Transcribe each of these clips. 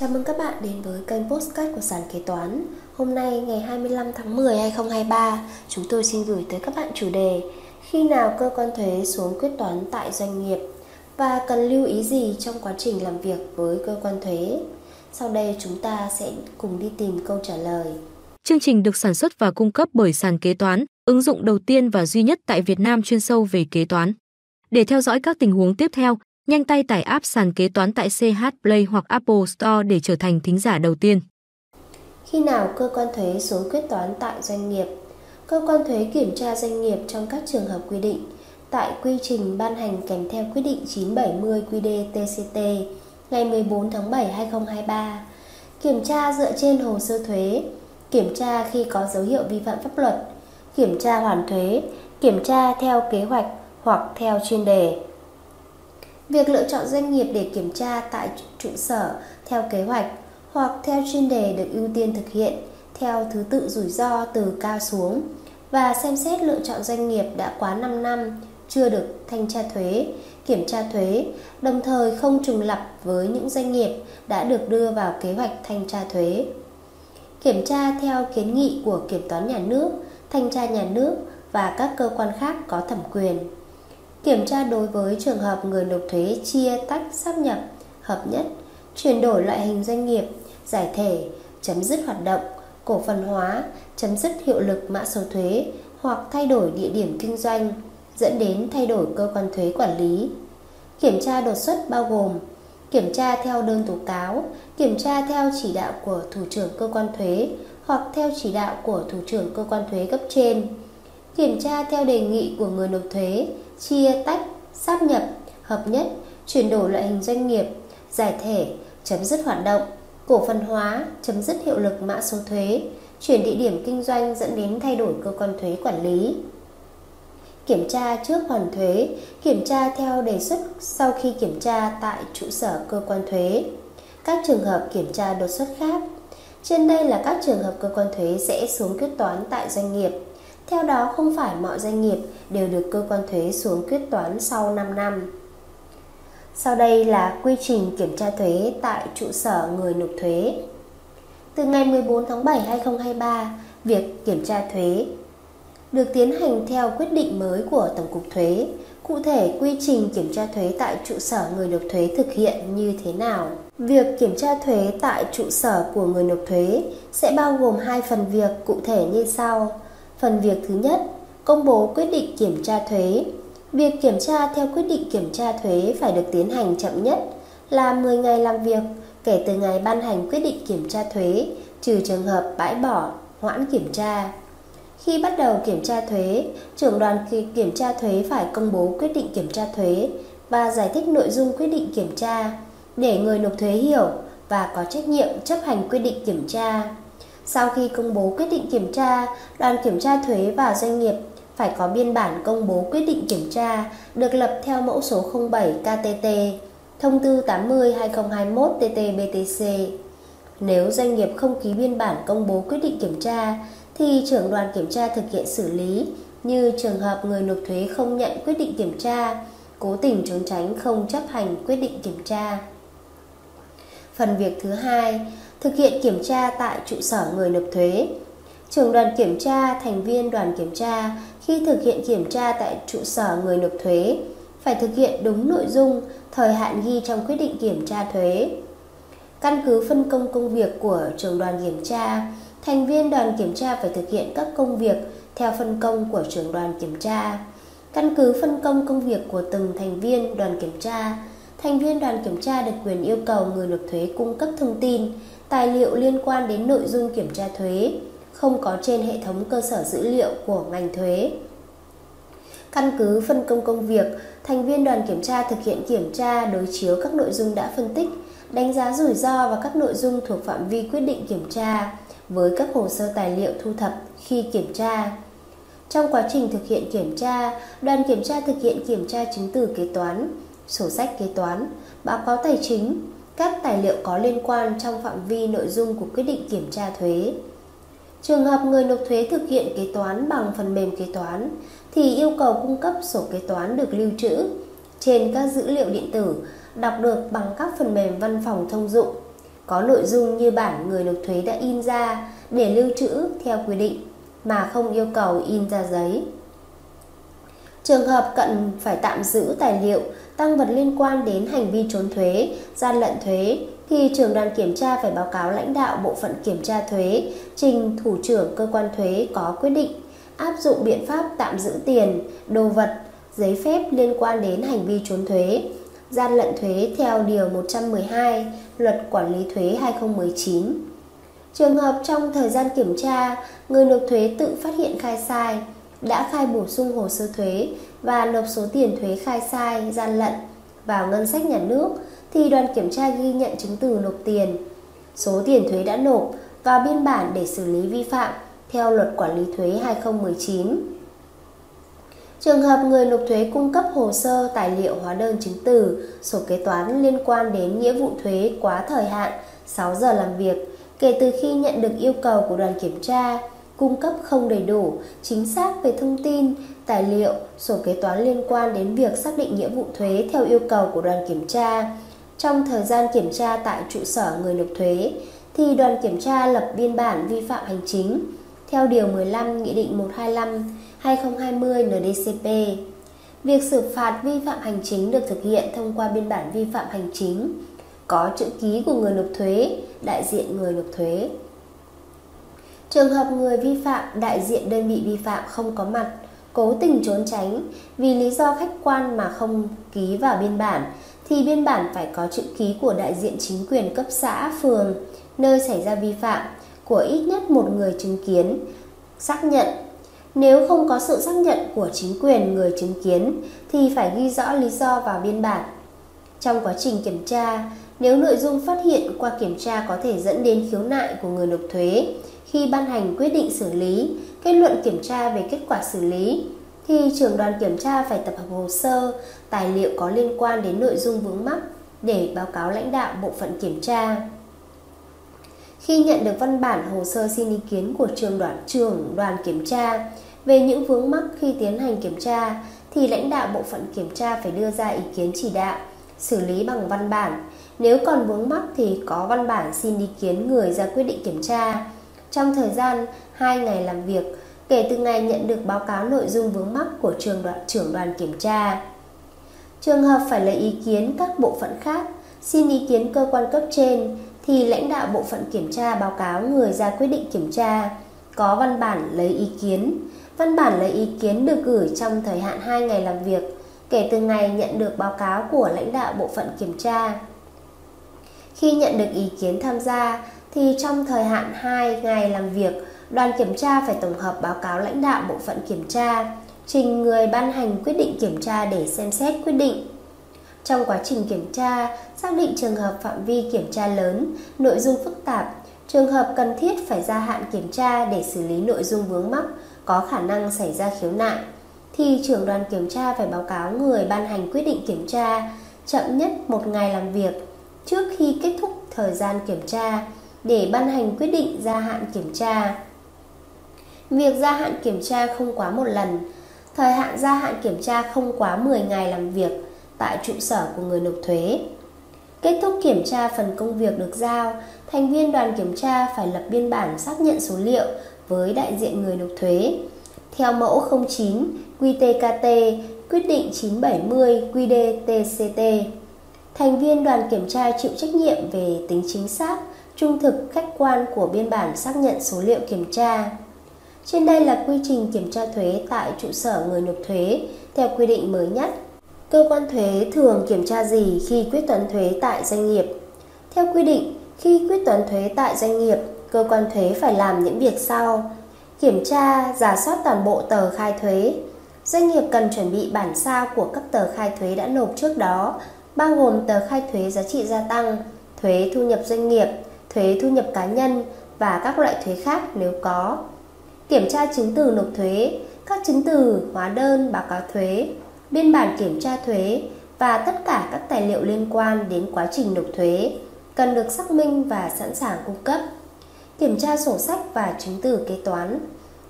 Chào mừng các bạn đến với kênh Postcard của Sàn Kế Toán. Hôm nay ngày 25 tháng 10 2023 Chúng tôi xin gửi tới các bạn chủ đề Khi nào cơ quan thuế xuống quyết toán tại doanh nghiệp Và cần lưu ý gì trong quá trình làm việc với cơ quan thuế? Sau đây chúng ta sẽ cùng đi tìm câu trả lời. Chương trình được sản xuất và cung cấp bởi Sàn Kế Toán Ứng dụng đầu tiên và duy nhất tại Việt Nam chuyên sâu về kế toán. Để theo dõi các tình huống tiếp theo, nhanh tay tải app sàn kế toán tại CH Play hoặc Apple Store để trở thành thính giả đầu tiên. Khi nào cơ quan thuế xuống quyết toán tại doanh nghiệp? Cơ quan thuế kiểm tra doanh nghiệp trong các trường hợp quy định tại quy trình ban hành kèm theo quyết định 970 QĐ-TCT ngày 14 tháng 7 2023. Kiểm tra dựa trên hồ sơ thuế, kiểm tra khi có dấu hiệu vi phạm pháp luật, kiểm tra hoàn thuế, kiểm tra theo kế hoạch hoặc theo chuyên đề. Việc lựa chọn doanh nghiệp để kiểm tra tại trụ sở theo kế hoạch hoặc theo chuyên đề được ưu tiên thực hiện theo thứ tự rủi ro từ cao xuống và xem xét lựa chọn doanh nghiệp đã quá 5 năm chưa được thanh tra thuế, kiểm tra thuế, đồng thời không trùng lập với những doanh nghiệp đã được đưa vào kế hoạch thanh tra thuế. Kiểm tra theo kiến nghị của kiểm toán nhà nước, thanh tra nhà nước và các cơ quan khác có thẩm quyền. Kiểm tra đối với trường hợp người nộp thuế chia tách sắp nhập, hợp nhất, chuyển đổi loại hình doanh nghiệp, giải thể, chấm dứt hoạt động, cổ phần hóa, chấm dứt hiệu lực mã số thuế hoặc thay đổi địa điểm kinh doanh, dẫn đến thay đổi cơ quan thuế quản lý. Kiểm tra đột xuất bao gồm kiểm tra theo đơn tố cáo, kiểm tra theo chỉ đạo của thủ trưởng cơ quan thuế hoặc theo chỉ đạo của thủ trưởng cơ quan thuế cấp trên, kiểm tra theo đề nghị của người nộp thuế, chia tách, sáp nhập, hợp nhất, chuyển đổi loại hình doanh nghiệp, giải thể, chấm dứt hoạt động, cổ phần hóa, chấm dứt hiệu lực mã số thuế, chuyển địa điểm kinh doanh dẫn đến thay đổi cơ quan thuế quản lý. Kiểm tra trước hoàn thuế, kiểm tra theo đề xuất sau khi kiểm tra tại trụ sở cơ quan thuế. Các trường hợp kiểm tra đột xuất khác. Trên đây là các trường hợp cơ quan thuế sẽ xuống quyết toán tại doanh nghiệp theo đó không phải mọi doanh nghiệp đều được cơ quan thuế xuống quyết toán sau 5 năm. Sau đây là quy trình kiểm tra thuế tại trụ sở người nộp thuế. Từ ngày 14 tháng 7 2023, việc kiểm tra thuế được tiến hành theo quyết định mới của Tổng cục Thuế. Cụ thể, quy trình kiểm tra thuế tại trụ sở người nộp thuế thực hiện như thế nào? Việc kiểm tra thuế tại trụ sở của người nộp thuế sẽ bao gồm hai phần việc cụ thể như sau. Phần việc thứ nhất, công bố quyết định kiểm tra thuế. Việc kiểm tra theo quyết định kiểm tra thuế phải được tiến hành chậm nhất là 10 ngày làm việc kể từ ngày ban hành quyết định kiểm tra thuế, trừ trường hợp bãi bỏ, hoãn kiểm tra. Khi bắt đầu kiểm tra thuế, trưởng đoàn kiểm tra thuế phải công bố quyết định kiểm tra thuế và giải thích nội dung quyết định kiểm tra để người nộp thuế hiểu và có trách nhiệm chấp hành quyết định kiểm tra. Sau khi công bố quyết định kiểm tra, đoàn kiểm tra thuế và doanh nghiệp phải có biên bản công bố quyết định kiểm tra được lập theo mẫu số 07 KTT, thông tư 80/2021 TT-BTC. Nếu doanh nghiệp không ký biên bản công bố quyết định kiểm tra thì trưởng đoàn kiểm tra thực hiện xử lý như trường hợp người nộp thuế không nhận quyết định kiểm tra, cố tình trốn tránh không chấp hành quyết định kiểm tra. Phần việc thứ hai, thực hiện kiểm tra tại trụ sở người nộp thuế. Trưởng đoàn kiểm tra, thành viên đoàn kiểm tra khi thực hiện kiểm tra tại trụ sở người nộp thuế phải thực hiện đúng nội dung, thời hạn ghi trong quyết định kiểm tra thuế. Căn cứ phân công công việc của trưởng đoàn kiểm tra, thành viên đoàn kiểm tra phải thực hiện các công việc theo phân công của trưởng đoàn kiểm tra. Căn cứ phân công công việc của từng thành viên đoàn kiểm tra, thành viên đoàn kiểm tra được quyền yêu cầu người nộp thuế cung cấp thông tin tài liệu liên quan đến nội dung kiểm tra thuế không có trên hệ thống cơ sở dữ liệu của ngành thuế. Căn cứ phân công công việc, thành viên đoàn kiểm tra thực hiện kiểm tra đối chiếu các nội dung đã phân tích, đánh giá rủi ro và các nội dung thuộc phạm vi quyết định kiểm tra với các hồ sơ tài liệu thu thập khi kiểm tra. Trong quá trình thực hiện kiểm tra, đoàn kiểm tra thực hiện kiểm tra chứng từ kế toán, sổ sách kế toán, báo cáo tài chính, các tài liệu có liên quan trong phạm vi nội dung của quyết định kiểm tra thuế. Trường hợp người nộp thuế thực hiện kế toán bằng phần mềm kế toán thì yêu cầu cung cấp sổ kế toán được lưu trữ trên các dữ liệu điện tử, đọc được bằng các phần mềm văn phòng thông dụng. có nội dung như bản người nộp thuế đã in ra để lưu trữ theo quy định mà không yêu cầu in ra giấy. Trường hợp cần phải tạm giữ tài liệu, tăng vật liên quan đến hành vi trốn thuế, gian lận thuế thì trưởng đoàn kiểm tra phải báo cáo lãnh đạo bộ phận kiểm tra thuế, trình thủ trưởng cơ quan thuế có quyết định áp dụng biện pháp tạm giữ tiền, đồ vật, giấy phép liên quan đến hành vi trốn thuế, gian lận thuế theo Điều 112 Luật Quản lý Thuế 2019. Trường hợp trong thời gian kiểm tra, người nộp thuế tự phát hiện khai sai, đã khai bổ sung hồ sơ thuế và nộp số tiền thuế khai sai, gian lận vào ngân sách nhà nước thì đoàn kiểm tra ghi nhận chứng từ nộp tiền, số tiền thuế đã nộp và biên bản để xử lý vi phạm theo Luật Quản lý Thuế 2019. Trường hợp người nộp thuế cung cấp hồ sơ, tài liệu, hóa đơn chứng từ, sổ kế toán liên quan đến nghĩa vụ thuế quá thời hạn 6 giờ làm việc kể từ khi nhận được yêu cầu của đoàn kiểm tra, cung cấp không đầy đủ, chính xác về thông tin, tài liệu, sổ kế toán liên quan đến việc xác định nghĩa vụ thuế theo yêu cầu của đoàn kiểm tra. Trong thời gian kiểm tra tại trụ sở người nộp thuế, thì đoàn kiểm tra lập biên bản vi phạm hành chính theo Điều 15 Nghị định 125-2020 NDCP. Việc xử phạt vi phạm hành chính được thực hiện thông qua biên bản vi phạm hành chính, có chữ ký của người nộp thuế, đại diện người nộp thuế. Trường hợp người vi phạm, đại diện đơn vị vi phạm không có mặt, cố tình trốn tránh vì lý do khách quan mà không ký vào biên bản thì biên bản phải có chữ ký của đại diện chính quyền cấp xã, phường nơi xảy ra vi phạm của ít nhất một người chứng kiến xác nhận. Nếu không có sự xác nhận của chính quyền người chứng kiến thì phải ghi rõ lý do vào biên bản. Trong quá trình kiểm tra, nếu nội dung phát hiện qua kiểm tra có thể dẫn đến khiếu nại của người nộp thuế khi ban hành quyết định xử lý, kết luận kiểm tra về kết quả xử lý thì trưởng đoàn kiểm tra phải tập hợp hồ sơ, tài liệu có liên quan đến nội dung vướng mắc để báo cáo lãnh đạo bộ phận kiểm tra. Khi nhận được văn bản hồ sơ xin ý kiến của trường đoàn trưởng đoàn kiểm tra về những vướng mắc khi tiến hành kiểm tra thì lãnh đạo bộ phận kiểm tra phải đưa ra ý kiến chỉ đạo, xử lý bằng văn bản. Nếu còn vướng mắc thì có văn bản xin ý kiến người ra quyết định kiểm tra. Trong thời gian 2 ngày làm việc kể từ ngày nhận được báo cáo nội dung vướng mắc của trường đoàn trưởng đoàn kiểm tra. Trường hợp phải lấy ý kiến các bộ phận khác, xin ý kiến cơ quan cấp trên thì lãnh đạo bộ phận kiểm tra báo cáo người ra quyết định kiểm tra có văn bản lấy ý kiến. Văn bản lấy ý kiến được gửi trong thời hạn 2 ngày làm việc kể từ ngày nhận được báo cáo của lãnh đạo bộ phận kiểm tra. Khi nhận được ý kiến tham gia thì trong thời hạn 2 ngày làm việc, đoàn kiểm tra phải tổng hợp báo cáo lãnh đạo bộ phận kiểm tra, trình người ban hành quyết định kiểm tra để xem xét quyết định. Trong quá trình kiểm tra, xác định trường hợp phạm vi kiểm tra lớn, nội dung phức tạp, trường hợp cần thiết phải gia hạn kiểm tra để xử lý nội dung vướng mắc có khả năng xảy ra khiếu nại, thì trưởng đoàn kiểm tra phải báo cáo người ban hành quyết định kiểm tra chậm nhất một ngày làm việc trước khi kết thúc thời gian kiểm tra để ban hành quyết định gia hạn kiểm tra. Việc gia hạn kiểm tra không quá một lần, thời hạn gia hạn kiểm tra không quá 10 ngày làm việc tại trụ sở của người nộp thuế. Kết thúc kiểm tra phần công việc được giao, thành viên đoàn kiểm tra phải lập biên bản xác nhận số liệu với đại diện người nộp thuế. Theo mẫu 09 QTKT quyết định 970 QDTCT. Thành viên đoàn kiểm tra chịu trách nhiệm về tính chính xác, trung thực, khách quan của biên bản xác nhận số liệu kiểm tra. Trên đây là quy trình kiểm tra thuế tại trụ sở người nộp thuế theo quy định mới nhất Cơ quan thuế thường kiểm tra gì khi quyết toán thuế tại doanh nghiệp? Theo quy định, khi quyết toán thuế tại doanh nghiệp, cơ quan thuế phải làm những việc sau: kiểm tra, giả soát toàn bộ tờ khai thuế. Doanh nghiệp cần chuẩn bị bản sao của các tờ khai thuế đã nộp trước đó, bao gồm tờ khai thuế giá trị gia tăng, thuế thu nhập doanh nghiệp, thuế thu nhập cá nhân và các loại thuế khác nếu có. Kiểm tra chứng từ nộp thuế, các chứng từ, hóa đơn, báo cáo thuế, biên bản kiểm tra thuế và tất cả các tài liệu liên quan đến quá trình nộp thuế cần được xác minh và sẵn sàng cung cấp. Kiểm tra sổ sách và chứng từ kế toán.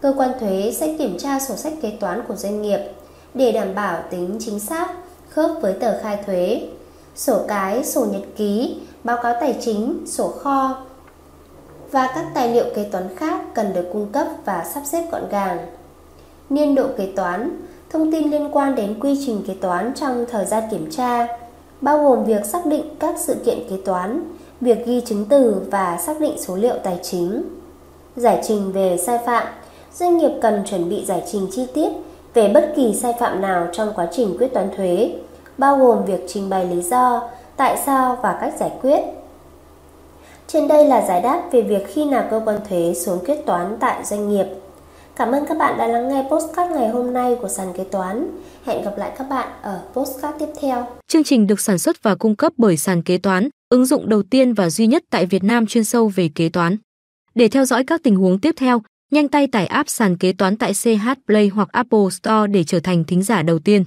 Cơ quan thuế sẽ kiểm tra sổ sách kế toán của doanh nghiệp để đảm bảo tính chính xác, khớp với tờ khai thuế. Sổ cái, sổ nhật ký báo cáo tài chính, sổ kho và các tài liệu kế toán khác cần được cung cấp và sắp xếp gọn gàng. Niên độ kế toán, thông tin liên quan đến quy trình kế toán trong thời gian kiểm tra, bao gồm việc xác định các sự kiện kế toán, việc ghi chứng từ và xác định số liệu tài chính. Giải trình về sai phạm, doanh nghiệp cần chuẩn bị giải trình chi tiết về bất kỳ sai phạm nào trong quá trình quyết toán thuế, bao gồm việc trình bày lý do, tại sao và cách giải quyết. Trên đây là giải đáp về việc khi nào cơ quan thuế xuống quyết toán tại doanh nghiệp. Cảm ơn các bạn đã lắng nghe postcard ngày hôm nay của sàn kế toán. Hẹn gặp lại các bạn ở postcard tiếp theo. Chương trình được sản xuất và cung cấp bởi sàn kế toán, ứng dụng đầu tiên và duy nhất tại Việt Nam chuyên sâu về kế toán. Để theo dõi các tình huống tiếp theo, nhanh tay tải app sàn kế toán tại CH Play hoặc Apple Store để trở thành thính giả đầu tiên.